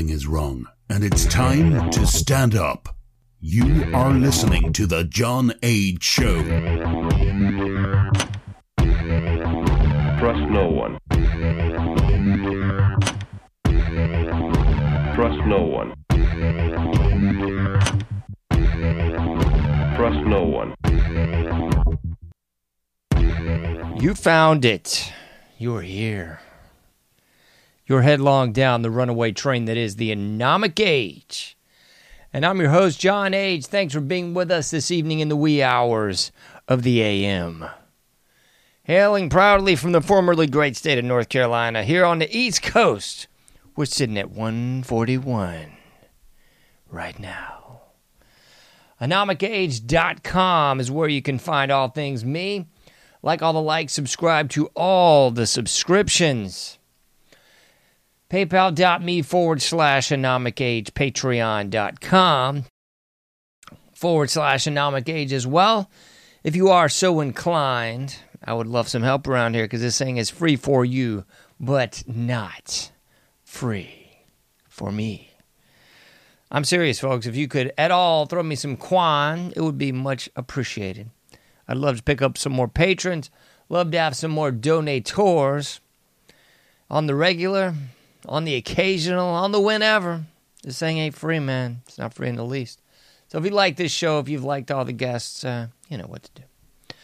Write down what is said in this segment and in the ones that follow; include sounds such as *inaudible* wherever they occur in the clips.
something is wrong, and it's time to stand up. You are listening to The John Age Show. Trust no one. Trust no one. Trust no one. You found it. You're here. You're headlong down the runaway train that is the Anomic Age. And I'm your host, John Age. Thanks for being with us this evening in the wee hours of the AM. Hailing proudly from the formerly great state of North Carolina, here on the East Coast, we're sitting at 141 right now. AnomicAge.com is where you can find all things me. Like all the likes, subscribe to all the subscriptions. PayPal.me forward slash anomic age, Patreon.com forward slash anomic age as well. If you are so inclined, I would love some help around here because this thing is free for you, but not free for me. I'm serious, folks. If you could at all throw me some quan, it would be much appreciated. I'd love to pick up some more patrons. Love to have some more donators on the regular on the occasional, on the whenever. This thing ain't free, man. It's not free in the least. So if you like this show, if you've liked all the guests, uh, you know what to do.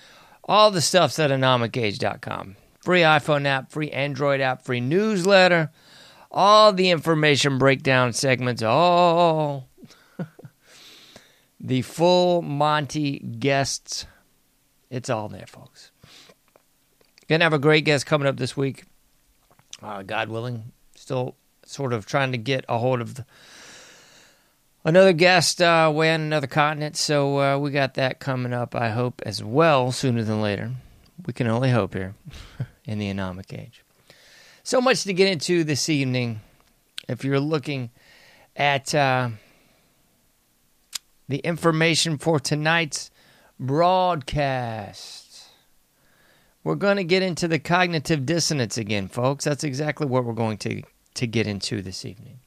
All the stuff's at anomicage.com. Free iPhone app, free Android app, free newsletter, all the information breakdown segments, all *laughs* the full Monty guests. It's all there, folks. Gonna have a great guest coming up this week. Uh, God willing, still sort of trying to get a hold of the, another guest uh, way on another continent. So uh, we got that coming up, I hope, as well, sooner than later. We can only hope here *laughs* in the anomic age. So much to get into this evening. If you're looking at uh, the information for tonight's broadcast, we're going to get into the cognitive dissonance again, folks. That's exactly what we're going to to get into this evening.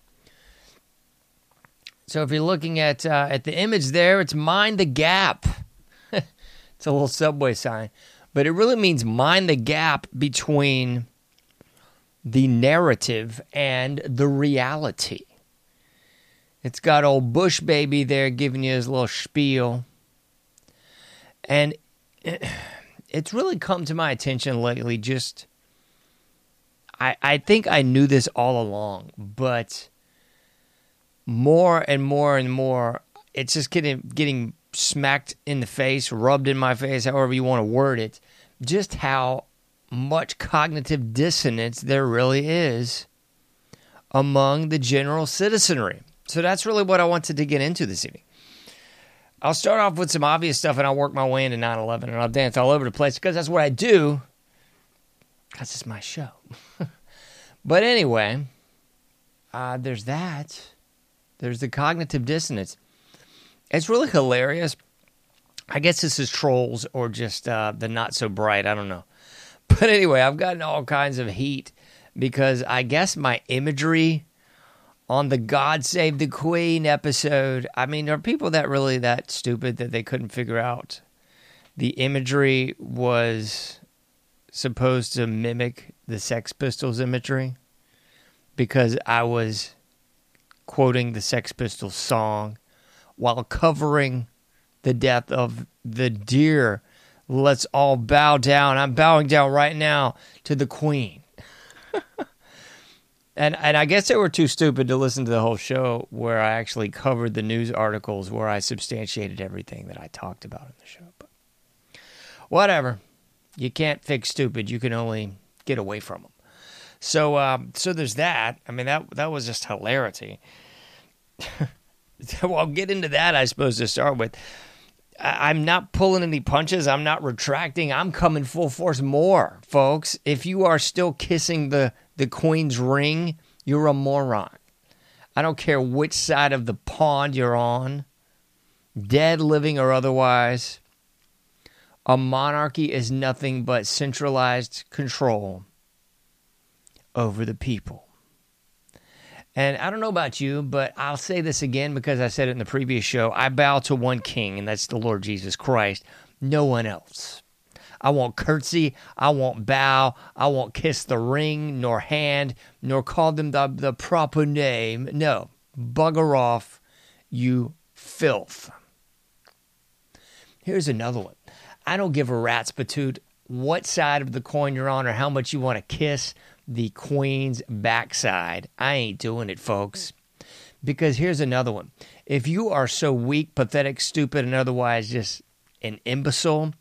So if you're looking at uh, at the image there, it's mind the gap. *laughs* it's a little subway sign, but it really means mind the gap between the narrative and the reality. It's got old Bush baby there giving you his little spiel, and *clears throat* it's really come to my attention lately just I, I think I knew this all along, but more and more and more, it's just getting getting smacked in the face, rubbed in my face, however you want to word it, just how much cognitive dissonance there really is among the general citizenry. So that's really what I wanted to get into this evening. I'll start off with some obvious stuff and I'll work my way into 9 11 and I'll dance all over the place because that's what I do. Because it's my show. *laughs* but anyway, uh, there's that. There's the cognitive dissonance. It's really hilarious. I guess this is trolls or just uh, the not so bright. I don't know. *laughs* But anyway, I've gotten all kinds of heat because I guess my imagery on the God Save the Queen episode. I mean, are people that really that stupid that they couldn't figure out the imagery was supposed to mimic the Sex Pistols imagery because I was quoting the Sex Pistols song while covering the death of the deer. Let's all bow down. I'm bowing down right now to the Queen. *laughs* and and I guess they were too stupid to listen to the whole show where I actually covered the news articles where I substantiated everything that I talked about in the show. But whatever you can't fix stupid. You can only get away from them. So, um, so there's that. I mean, that that was just hilarity. *laughs* well, I'll get into that, I suppose, to start with. I, I'm not pulling any punches. I'm not retracting. I'm coming full force more, folks. If you are still kissing the the queen's ring, you're a moron. I don't care which side of the pond you're on, dead, living, or otherwise. A monarchy is nothing but centralized control over the people. And I don't know about you, but I'll say this again because I said it in the previous show. I bow to one king, and that's the Lord Jesus Christ, no one else. I won't curtsy, I won't bow, I won't kiss the ring, nor hand, nor call them the, the proper name. No, bugger off, you filth. Here's another one. I don't give a rat's patoot what side of the coin you're on or how much you want to kiss the queen's backside. I ain't doing it, folks. Because here's another one. If you are so weak, pathetic, stupid, and otherwise just an imbecile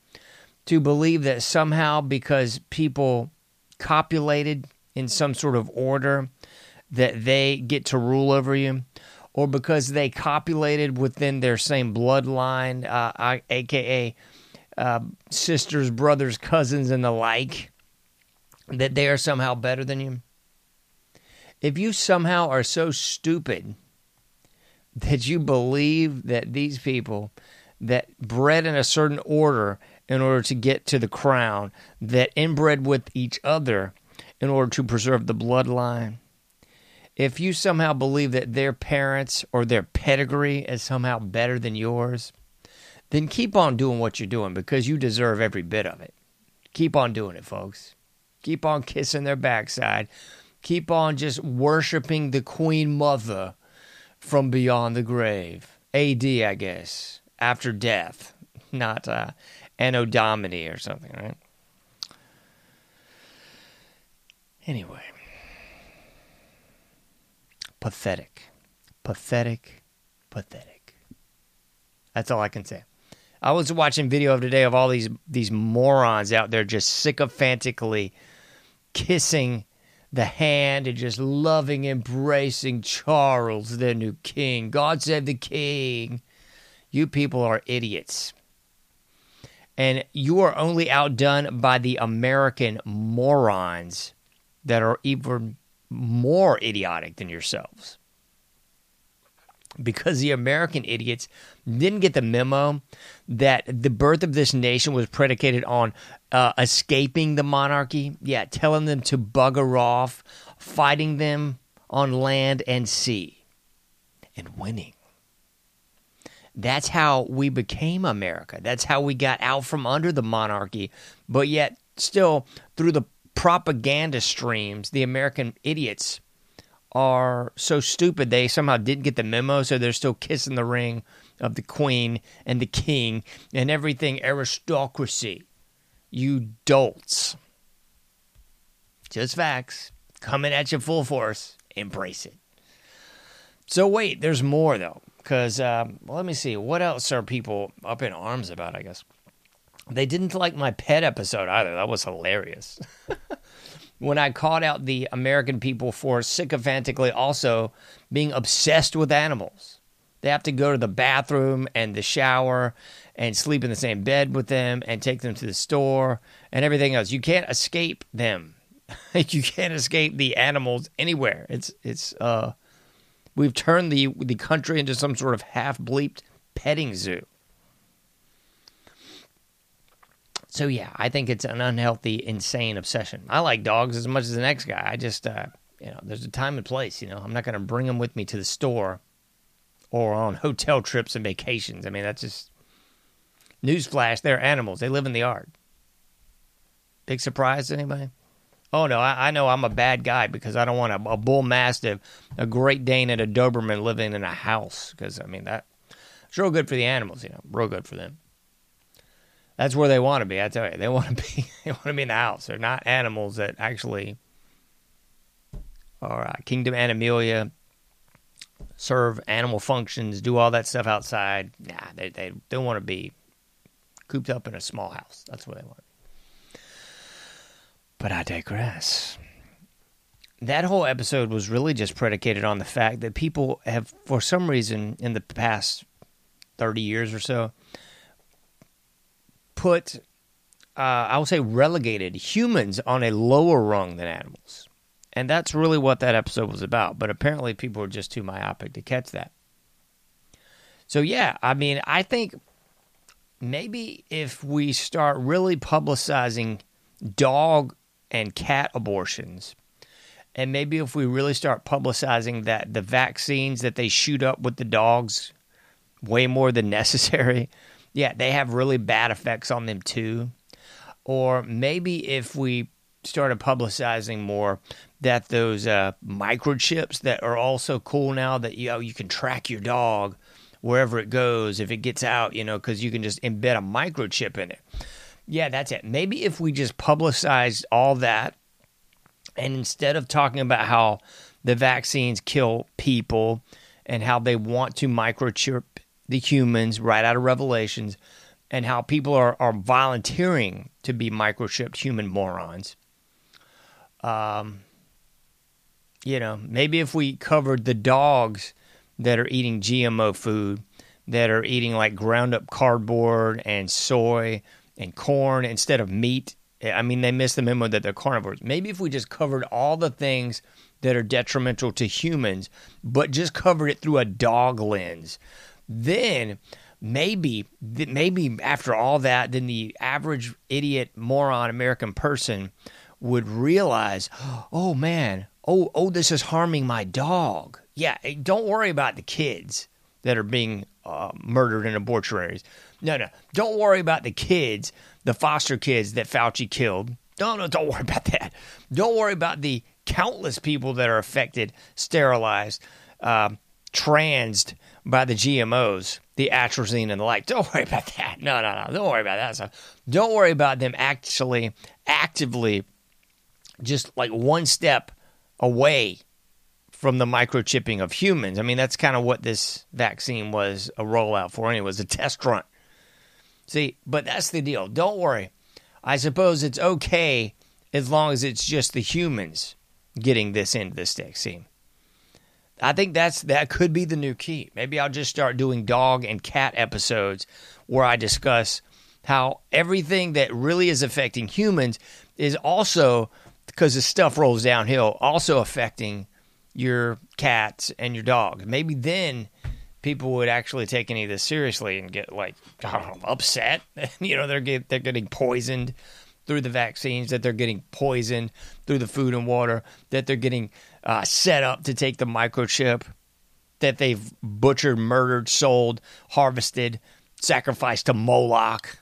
to believe that somehow because people copulated in some sort of order that they get to rule over you, or because they copulated within their same bloodline, uh, aka uh, sisters, brothers, cousins, and the like, that they are somehow better than you? If you somehow are so stupid that you believe that these people that bred in a certain order in order to get to the crown, that inbred with each other in order to preserve the bloodline, if you somehow believe that their parents or their pedigree is somehow better than yours, then keep on doing what you're doing because you deserve every bit of it. Keep on doing it, folks. Keep on kissing their backside. Keep on just worshiping the Queen Mother from beyond the grave. AD, I guess, after death, not uh, Anno Domini or something, right? Anyway, pathetic, pathetic, pathetic. That's all I can say. I was watching video of today of all these these morons out there just sycophantically kissing the hand and just loving, embracing Charles, their new king. God save the king. You people are idiots. And you are only outdone by the American morons that are even more idiotic than yourselves because the American idiots didn't get the memo that the birth of this nation was predicated on uh, escaping the monarchy. Yeah, telling them to bugger off, fighting them on land and sea, and winning. That's how we became America. That's how we got out from under the monarchy. But yet, still, through the propaganda streams, the American idiots are so stupid they somehow didn't get the memo, so they're still kissing the ring of the queen and the king and everything aristocracy. You dolts. Just facts. Coming at you full force. Embrace it. So, wait, there's more though. Because, um, well, let me see. What else are people up in arms about, I guess? They didn't like my pet episode either. That was hilarious. *laughs* when I called out the American people for sycophantically also being obsessed with animals. They have to go to the bathroom and the shower and sleep in the same bed with them and take them to the store and everything else. You can't escape them. *laughs* you can't escape the animals anywhere. It's it's uh we've turned the the country into some sort of half bleeped petting zoo. So yeah, I think it's an unhealthy, insane obsession. I like dogs as much as the next guy. I just, uh, you know, there's a time and place. You know, I'm not going to bring them with me to the store or on *laughs* hotel trips and vacations. I mean, that's just newsflash. They're animals. They live in the yard. Big surprise to anybody? Oh no, I, I, know I'm a bad guy because I don't want a, a, bull mastiff, a Great Dane, and a Doberman living in a house. Because I mean that, it's real good for the animals. You know, real good for them. That's where they want to be. I tell you, they want to *laughs* be. They want to be in the house. They're not animals that actually are uh, Kingdom Animalia, serve animal functions, do all that stuff outside. Nah, they they don't want to be cooped up in a small house. That's what they want. But I digress. That whole episode was really just predicated on the fact that people have, for some reason, in the past 30 years or so, put, uh, I would say, relegated humans on a lower rung than animals. And that's really what that episode was about. But apparently, people are just too myopic to catch that. So, yeah, I mean, I think maybe if we start really publicizing dog and cat abortions And maybe if we really start publicizing that the vaccines that they shoot up with the dogs way more than *laughs* necessary, yeah, they have really bad effects on them too. Or maybe if we started publicizing more that those uh, microchips that are also cool now that you know you can track your dog wherever it goes if it gets out, you know, because you can just embed a microchip in it. Yeah, that's it. Maybe if we just publicized all that and instead of talking about how the vaccines kill people and how they want to microchip the humans right out of Revelations and how people are, are volunteering to be microchipped human morons. Um, you know, maybe if we covered the dogs that are eating GMO food, that are eating like ground up cardboard and soy and corn instead of meat. I mean, they missed the memo that they're carnivores. Maybe if we just covered all the things that are detrimental to humans, but just covered it through a dog lens, then maybe, maybe after all that, then the average idiot, moron, American person would realize, oh man, oh, oh, this is harming my dog. Yeah, don't worry about the kids that are being uh, murdered in abortuaries. No, no, don't worry about the kids, the foster kids that Fauci killed. No, no, don't *laughs* worry about that. Don't worry about the countless people that are affected, sterilized, uh, transed by the GMOs, the atrazine and the like. Don't *laughs* worry about that. No, no, no. Don't worry about that stuff. Don't worry about them actually actively just like one step away from the microchipping of humans. I mean, that's kind of what this vaccine was a rollout for, anyway, it was a test run. See, but that's the deal. Don't worry. I suppose it's okay as long as it's just the humans getting this into the stick. See, I think that's that could be the new key. Maybe I'll just start doing dog and cat episodes where I discuss how everything that really is affecting humans is also because the stuff rolls downhill, also affecting your cats and your dog. Maybe then people would actually take any of this seriously and get like know, upset. *laughs* you know, they're get, they're getting poisoned through the vaccines, that they're getting poisoned through the food and water, that they're getting uh, set up to take the microchip, that they've butchered, murdered, sold, harvested, sacrificed to Moloch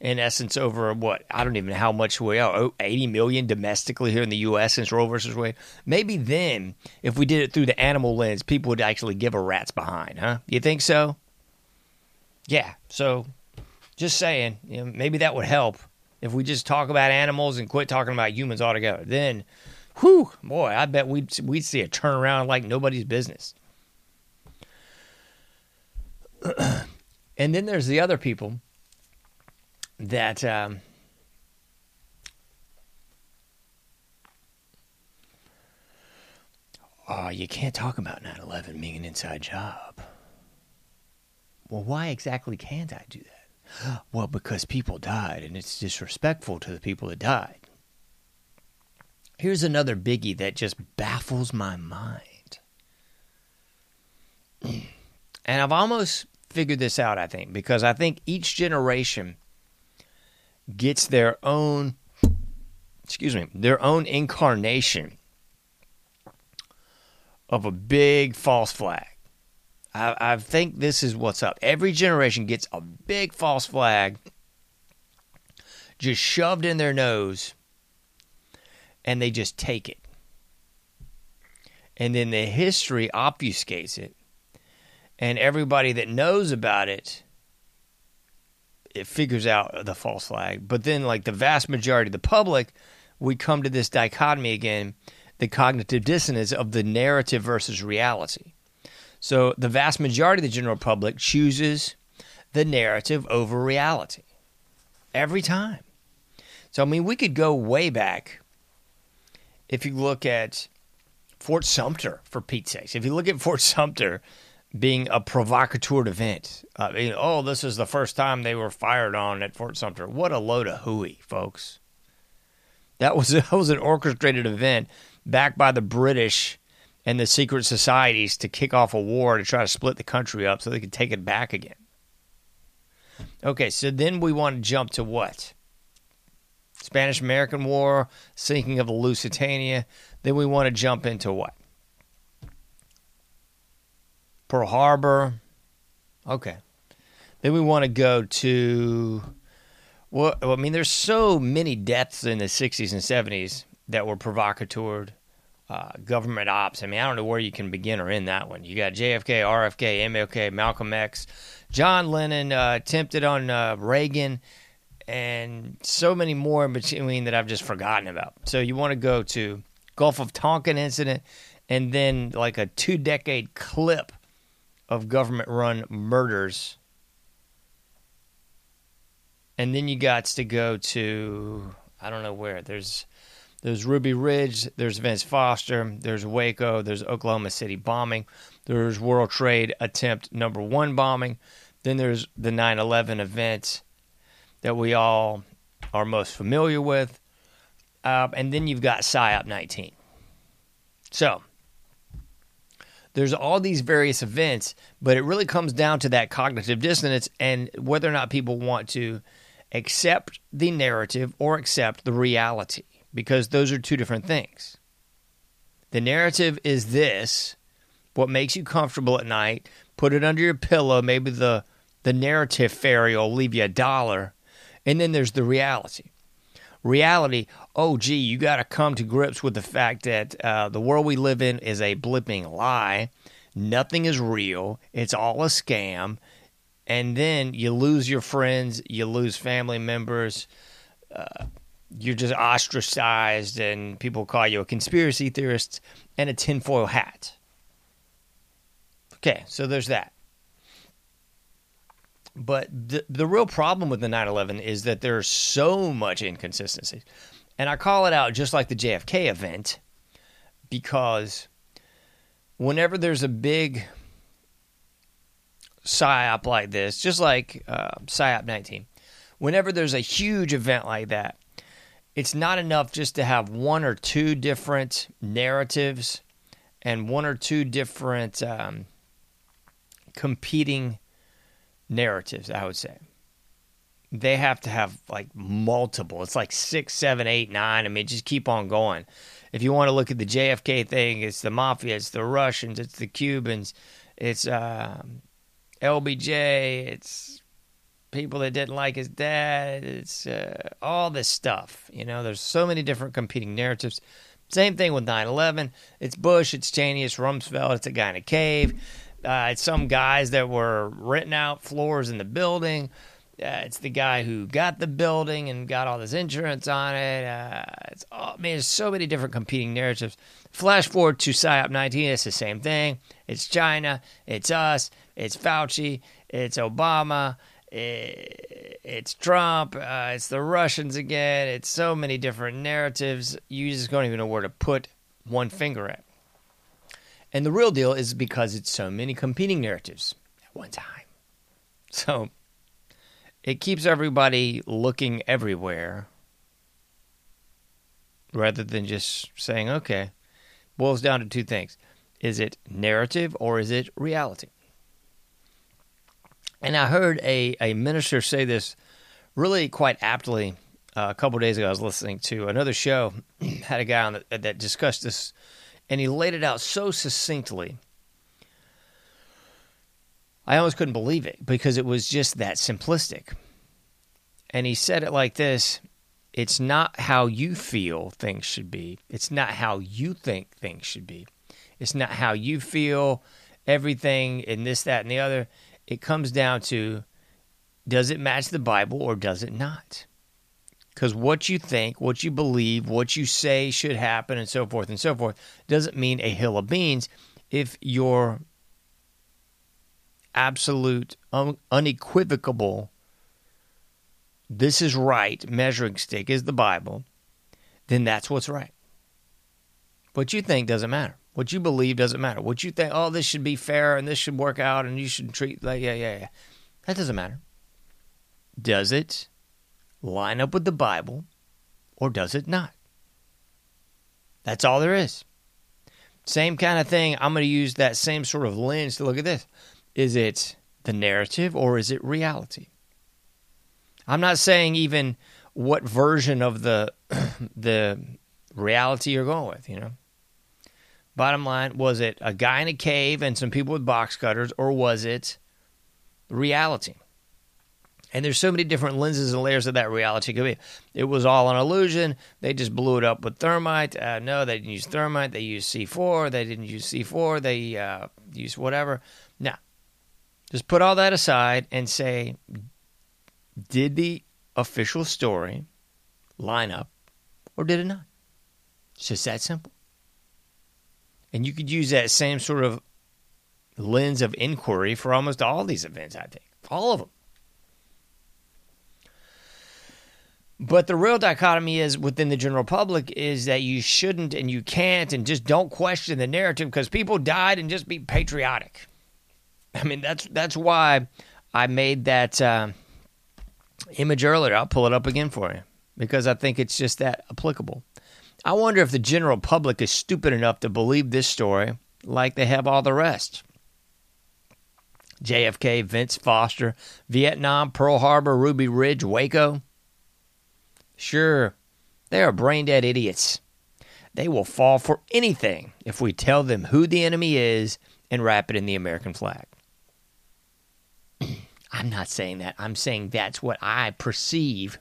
in essence over what I don't even know how much we are 80 million domestically here in the US since Roe versus Wade. Maybe then if we did it through the animal lens, people would actually give a rat's behind, huh? You think so? Yeah. So just saying, you know, maybe that would help if we just talk about animals and quit talking about humans altogether. Then whew, boy, I bet we'd we'd see a turnaround like nobody's business. *clears throat* and then there's the other people that um, oh, you can't talk about 9 11 being an inside job. Well, why exactly can't I do that? Well, because people died and it's disrespectful to the people that died. Here's another biggie that just baffles my mind. *clears throat* And I've almost figured this out, I think, because I think each generation gets their own excuse me, their own incarnation of a big false flag. I, I, think this is what's up. Every generation gets a big false flag just shoved in their nose and they just take it. And then the history obfuscates it. And everybody that knows about it it figures out the false flag. But then, like the vast majority of the public, we come to this dichotomy again the cognitive dissonance of the narrative versus reality. So, the vast majority of the general public chooses the narrative over reality every time. So, I mean, we could go way back if you look at Fort Sumter, for Pete's sakes. If you look at Fort Sumter, being a provocateur event. Uh, oh, this is the first time they were fired on at Fort Sumter. What a load of hooey, folks. That was *laughs* that was an orchestrated event backed by the British and the secret societies to kick off a war to try to split the country up so they could take it back again. Okay, so then we want to jump to what? Spanish American War, sinking of the Lusitania. Then we want to jump into what? Pearl Harbor. Okay. Then we want to go to well, I mean, there's so many deaths in the 60s and 70s that were provocateur, uh, government ops. I mean, I don't know where you can begin or end that one. You got JFK, RFK, MLK, Malcolm X, John Lennon uh, attempted on uh, Reagan, and so many more in between that I've just forgotten about. So you want to go to Gulf of Tonkin incident, and then like a two decade clip of government run murders. And then you got to go to I don't know where. There's there's Ruby Ridge, there's Vince Foster, there's Waco, there's Oklahoma City bombing, there's World Trade attempt number 1 bombing, then there's the 9/11 event that we all are most familiar with. Uh, and then you've got PSYOP 19. So, there's all these various events, but it really comes down to that cognitive dissonance and whether or not people want to accept the narrative or accept the reality, because those are two different things. The narrative is this what makes you comfortable at night, put it under your pillow, maybe the, the narrative fairy will leave you a dollar, and then there's the reality reality, oh, gee, you got to come to grips with the fact that uh, the world we live in is a blipping lie. Nothing is real. It's all a scam. And then you lose your friends, you lose family members. Uh, you're just ostracized, and people call you a conspiracy theorist and a tinfoil hat. Okay, so there's that. But the, the real problem with the 9 11 is that there's so much inconsistency. And I call it out just like the JFK event because whenever there's a big PSYOP like this, just like uh, PSYOP 19, whenever there's a huge event like that, it's not enough just to have one or two different narratives and one or two different um, competing narratives, I would say. They have to have like multiple. It's like six, seven, eight, nine. I mean, just keep on going. If you want to look at the JFK thing, it's the mafia, it's the Russians, it's the Cubans, it's uh, LBJ, it's people that didn't like his dad, it's uh, all this stuff. You know, there's so many different competing narratives. Same thing with 9 11. It's Bush, it's Cheney, it's Rumsfeld, it's a guy in a cave. Uh, it's some guys that were renting out floors in the building. Uh, it's the guy who got the building and got all this insurance on it. Uh, it's all, I mean, there's so many different competing narratives. Flash forward to PSYOP 19, it's the same thing. It's China, it's us, it's Fauci, it's Obama, it's Trump, uh, it's the Russians again. It's so many different narratives. You just don't even know where to put one finger at. And the real deal is because it's so many competing narratives at one time. So it keeps everybody looking everywhere rather than just saying, okay, boils down to two things. Is it narrative or is it reality? And I heard a, a minister say this really quite aptly uh, a couple days ago. I was listening to another show, *clears throat* had a guy on the, that discussed this and he laid it out so succinctly. I almost couldn't believe it because it was just that simplistic. And he said it like this It's not how you feel things should be, it's not how you think things should be, it's not how you feel everything and this, that, and the other. It comes down to does it match the Bible or does it not? Because what you think, what you believe, what you say should happen, and so forth and so forth, doesn't mean a hill of beans if your absolute, un- unequivocal, this is right measuring stick is the Bible, then that's what's right. What you think doesn't matter. What you believe doesn't matter. What you think, oh, this should be fair and this should work out and you should treat like, yeah, yeah, yeah. That doesn't matter. Does it? Line up with the Bible or does it not? That's all there is. Same kind of thing. I'm going to use that same sort of lens to look at this. Is it the narrative or is it reality? I'm not saying even what version of the *clears throat* the reality you're going with, you know. Bottom line, was it a guy in a cave and some people with box cutters, or was it reality? And there's so many different lenses and layers of that reality could be. It was all an illusion. They just blew it up with thermite. Uh, no, they didn't use thermite. They used C4. They didn't use C4. They uh, used whatever. Now, just put all that aside and say, did the official story line up or did it not? It's just that simple. And you could use that same sort of lens of inquiry for almost all these events, I think. All of them. But the real dichotomy is within the general public is that you shouldn't and you can't and just don't question the narrative because people died and just be patriotic. I mean that's that's why I made that uh, image earlier. I'll pull it up again for you because I think it's just that applicable. I wonder if the general public is stupid enough to believe this story like they have all the rest. JFK, Vince Foster, Vietnam, Pearl Harbor, Ruby Ridge, Waco. Sure, they are brain dead idiots. They will fall for anything if we tell them who the enemy is and wrap it in the American flag. *clears throat* I'm not saying that. I'm saying that's what I perceive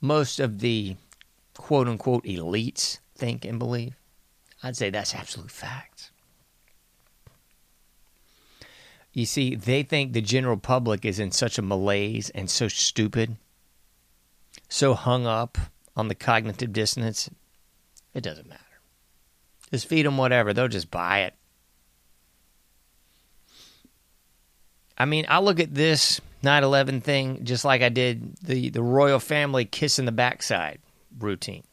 most of the quote unquote elites think and believe. I'd say that's absolute fact. You see, they think the general public is in such a malaise and so stupid, so hung up on the cognitive dissonance. It doesn't matter. Just feed them whatever, they'll just buy it. I mean, I look at this 9 11 thing just like I did the, the royal family kiss in the backside routine.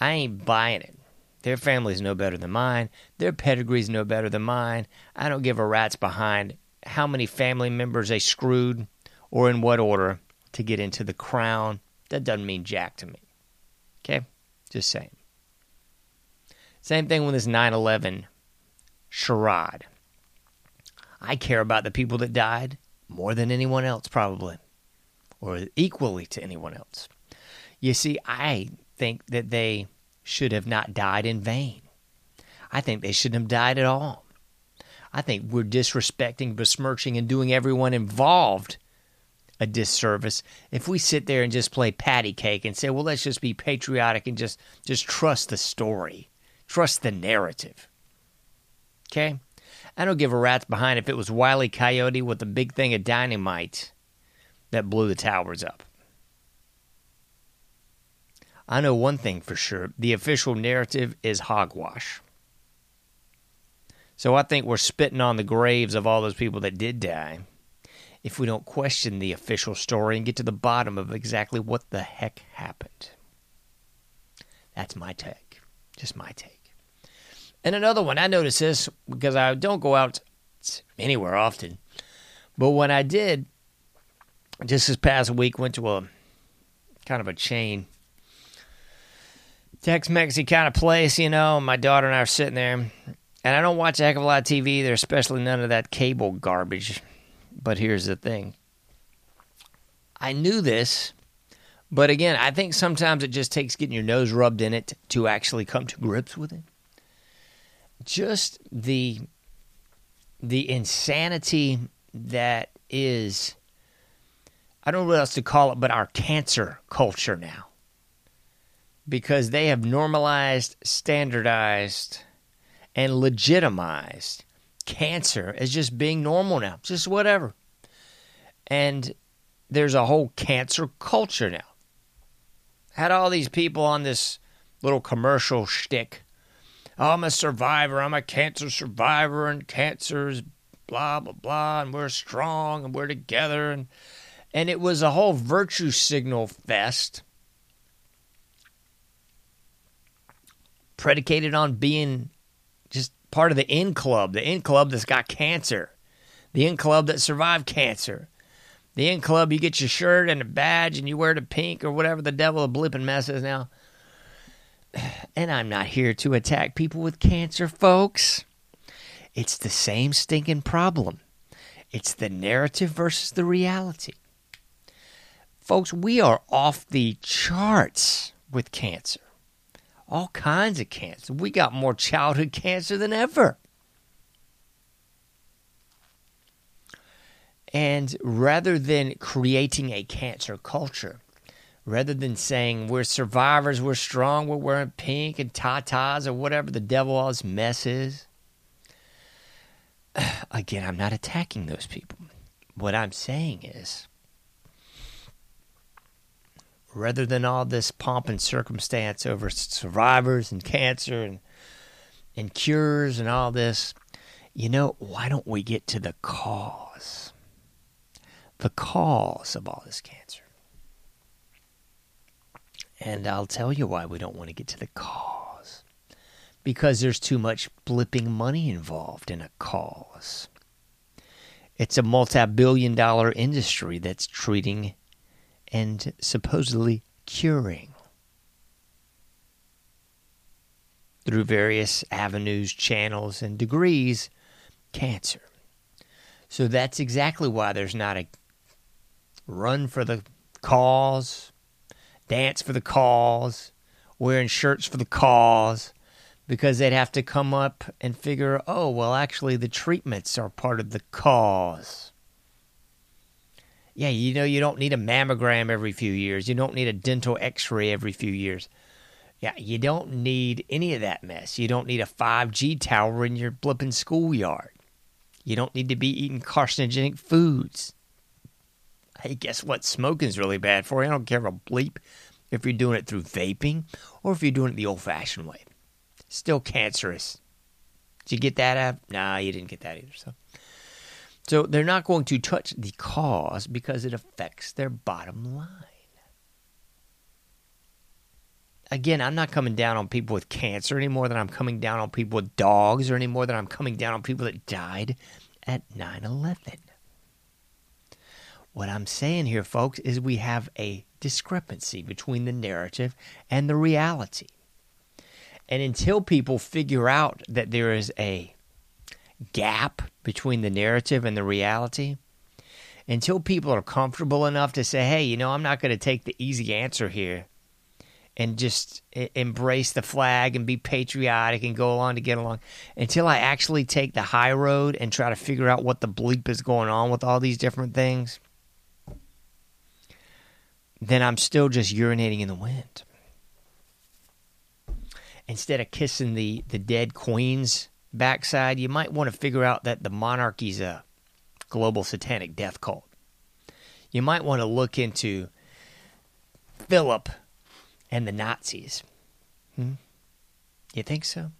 I ain't buying it. Their family's no better than mine. Their pedigree's no better than mine. I don't give a rat's behind how many family members they screwed or in what order to get into the crown. That doesn't mean jack to me. Okay? Just saying. Same thing with this 9 11 charade. I care about the people that died more than anyone else, probably, or equally to anyone else. You see, I think that they should have not died in vain. I think they shouldn't have died at all. I think we're disrespecting, besmirching, and doing everyone involved a disservice if we sit there and just play patty cake and say, well, let's just be patriotic and just, just trust the story, trust the narrative. Okay? I don't give a rat's behind if it was Wiley Coyote with a big thing of dynamite that blew the towers up. I know one thing for sure the official narrative is hogwash. So I think we're spitting on the graves of all those people that did die if we don't question the official story and get to the bottom of exactly what the heck happened. That's my take. Just my take. And another one, I noticed this because I don't go out anywhere often. But when I did, just this past week, went to a kind of a chain Tex Mexy kind of place, you know. My daughter and I are sitting there, and I don't watch a heck of a lot of TV either, especially none of that cable garbage. But here's the thing I knew this, but again, I think sometimes it just takes getting your nose rubbed in it to actually come to grips with it just the the insanity that is I don't know what else to call it, but our cancer culture now. Because they have normalized, standardized, and legitimized cancer as just being normal now, just whatever. And there's a whole cancer culture now. Had all these people on this little commercial shtick Oh, I'm a survivor. I'm a cancer survivor, and cancer's blah blah blah, and we're strong and we're together, and and it was a whole virtue signal fest predicated on being part of the in club, the in club that's got cancer, the in club that survived cancer. The in club, you get your shirt and a badge and you wear the pink or whatever the devil of blipping mess is now *sighs* and I'm not here to attack people with cancer, folks. It's the same stinking problem. It's the narrative versus the reality. Folks, we are off the charts with cancer. All kinds of cancer. We got more childhood cancer than ever. And rather than creating a cancer culture, rather than saying we're survivors, we're strong, we're wearing pink and tatas or whatever the devil all this mess is, *sighs* again, I'm not attacking those people. What I'm saying is, rather than all this pomp and circumstance over survivors and cancer and and cures and all this, you know, why don't we get to the cause? The cause of all this cancer. And I'll tell you why we don't want to get to the cause. Because there's too much blipping money involved in a cause. It's a multi billion dollar industry that's treating and supposedly curing through various avenues, channels, and degrees cancer. So that's exactly why there's not a run for the cause, dance for the cause, wearing shirts for the cause, because they'd have to come up and figure, oh, well, actually, the treatments are part of the cause. Yeah, you know, you don't need a mammogram every few years. You don't need a dental x ray every few years. Yeah, you don't need any of that mess. You don't need a 5G tower in your blipping schoolyard. You don't need to be eating carcinogenic foods. Hey, guess what? Smoking's really bad for you. I don't care a bleep if you're doing it through vaping or if you're doing it the old fashioned way. Still cancerous. Did you get that out? Nah, you didn't get that either. So so they're not going to touch the cause because it affects their bottom line. Again, I'm not coming down on people with cancer any more than I'm coming down on people with dogs or any more than I'm coming down on people that died at 9 11. What I'm saying here, folks, is we have a discrepancy between the narrative and the reality. And until people figure out that there is a gap between the narrative and the reality until people are comfortable enough to say, hey, you know, I'm not going to take the easy answer here and just embrace the flag and be patriotic and go along to get along until I actually take the high road and try to figure out what the bleep is going on with all these different things, then I'm still just urinating in the wind. Instead of kissing the, the dead queen's backside, you might want to figure out that the monarchy's a global satanic death cult. You might want to look into Philip and the Nazis. Hmm? You think so?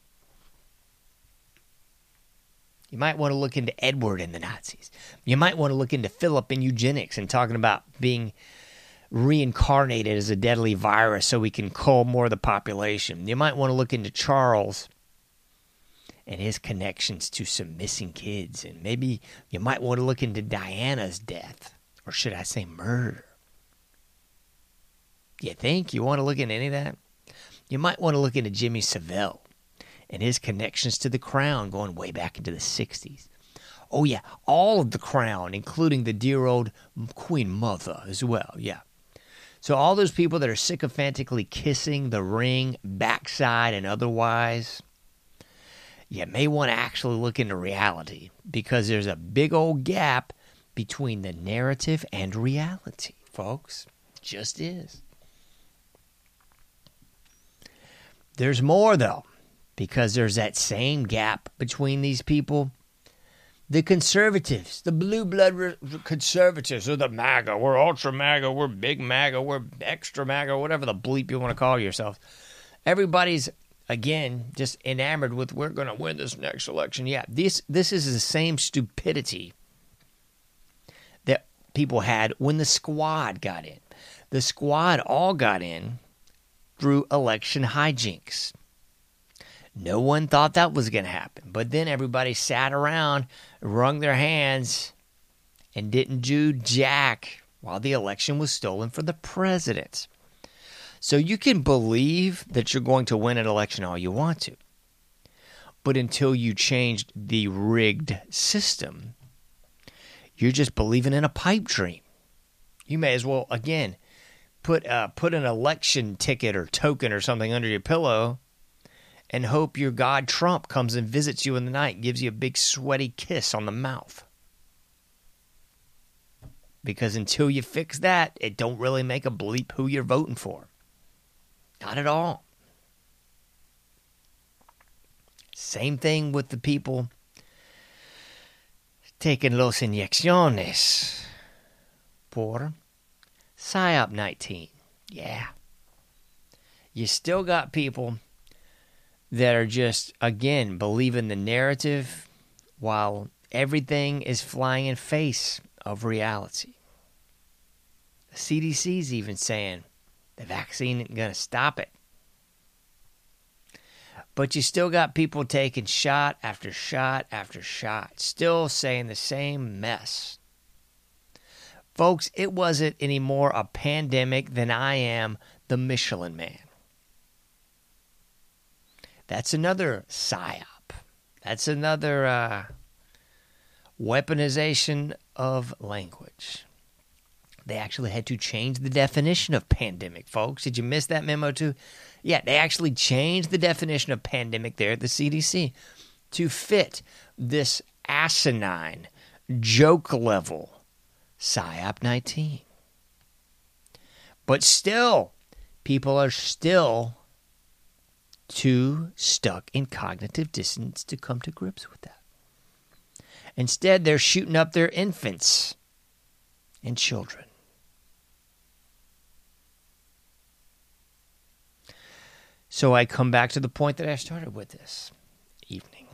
You might want to look into Edward and the Nazis. You might want to look into Philip and eugenics and talking about being reincarnated as a deadly virus so we can cull more of the population. You might want to look into Charles and his connections to some missing kids. And maybe you might want to look into Diana's death, or should I say murder. You think you want to look into any of that? You might want to look into Jimmy Savile and his connections to the crown going way back into the 60s. Oh, yeah, all of the crown, including the dear old Queen Mother as well. Yeah. So, all those people that are sycophantically kissing the ring, backside and otherwise, you may want to actually look into reality because there's a big old gap between the narrative and reality, folks. Just is. There's more, though, because there's that same gap between these people. The conservatives, the blue blood re- conservatives, or the MAGA, we're ultra MAGA, we're big MAGA, we're extra MAGA, whatever the bleep you want to call yourself. Everybody's again just enamored with we're going to win this next election. Yeah, this this is the same stupidity that people had when the squad got in. The squad all got in through election hijinks. No one thought that was going to happen. But then everybody sat around, wrung their hands, and didn't do jack while the election was stolen for the president. So you can believe that you're going to win an election all you want to. But until you changed the rigged system, you're just believing in a pipe dream. You may as well again put uh, put an election ticket or token or something under your pillow and hope your god Trump comes and visits you in the night gives you a big sweaty kiss on the mouth. Because until you fix that, it don't really make a bleep who you're voting for. Not at all. Same thing with the people taking los inyecciones por PSYOP 19. Yeah. You still got people that are just, again, believing the narrative while everything is flying in face of reality. The CDC's even saying the vaccine ain't going to stop it. But you still got people taking shot after shot after shot, still saying the same mess. Folks, it wasn't any more a pandemic than I am the Michelin man. That's another psyop. That's another uh, weaponization of language. They actually had to change the definition of pandemic, folks. Did you miss that memo too? Yeah, they actually changed the definition of pandemic there at the CDC to fit this asinine joke level PSYOP 19. But still, people are still too stuck in cognitive dissonance to come to grips with that. Instead, they're shooting up their infants and children. So I come back to the point that I started with this evening.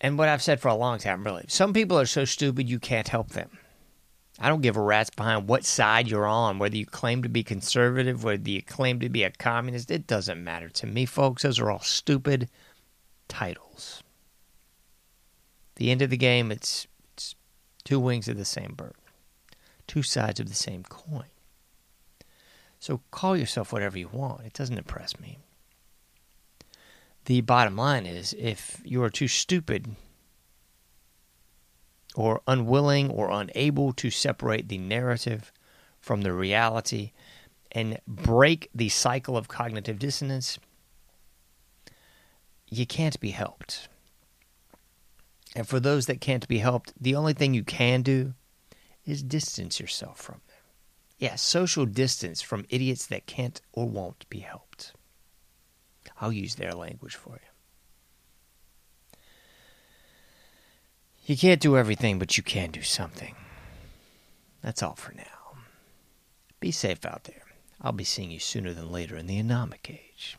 And what I've said for a long time, really. Some people are so stupid you can't help them. I don't give a rat's behind what side you're on, whether you claim to be conservative, whether you claim to be a communist. It doesn't matter to me, folks. Those are all stupid titles. The end of the game, it's, it's two wings of the same bird, two sides of the same coin. So call yourself whatever you want. It doesn't impress me. The bottom line is if you are too stupid or unwilling or unable to separate the narrative from the reality and break the cycle of cognitive dissonance, you can't be helped. And for those that can't be helped, the only thing you can do is distance yourself from them. Yeah, social distance from idiots that can't or won't be helped. I'll use their language for you. You can't do everything, but you can do something. That's all for now. Be safe out there. I'll be seeing you sooner than later in the Anomic Age.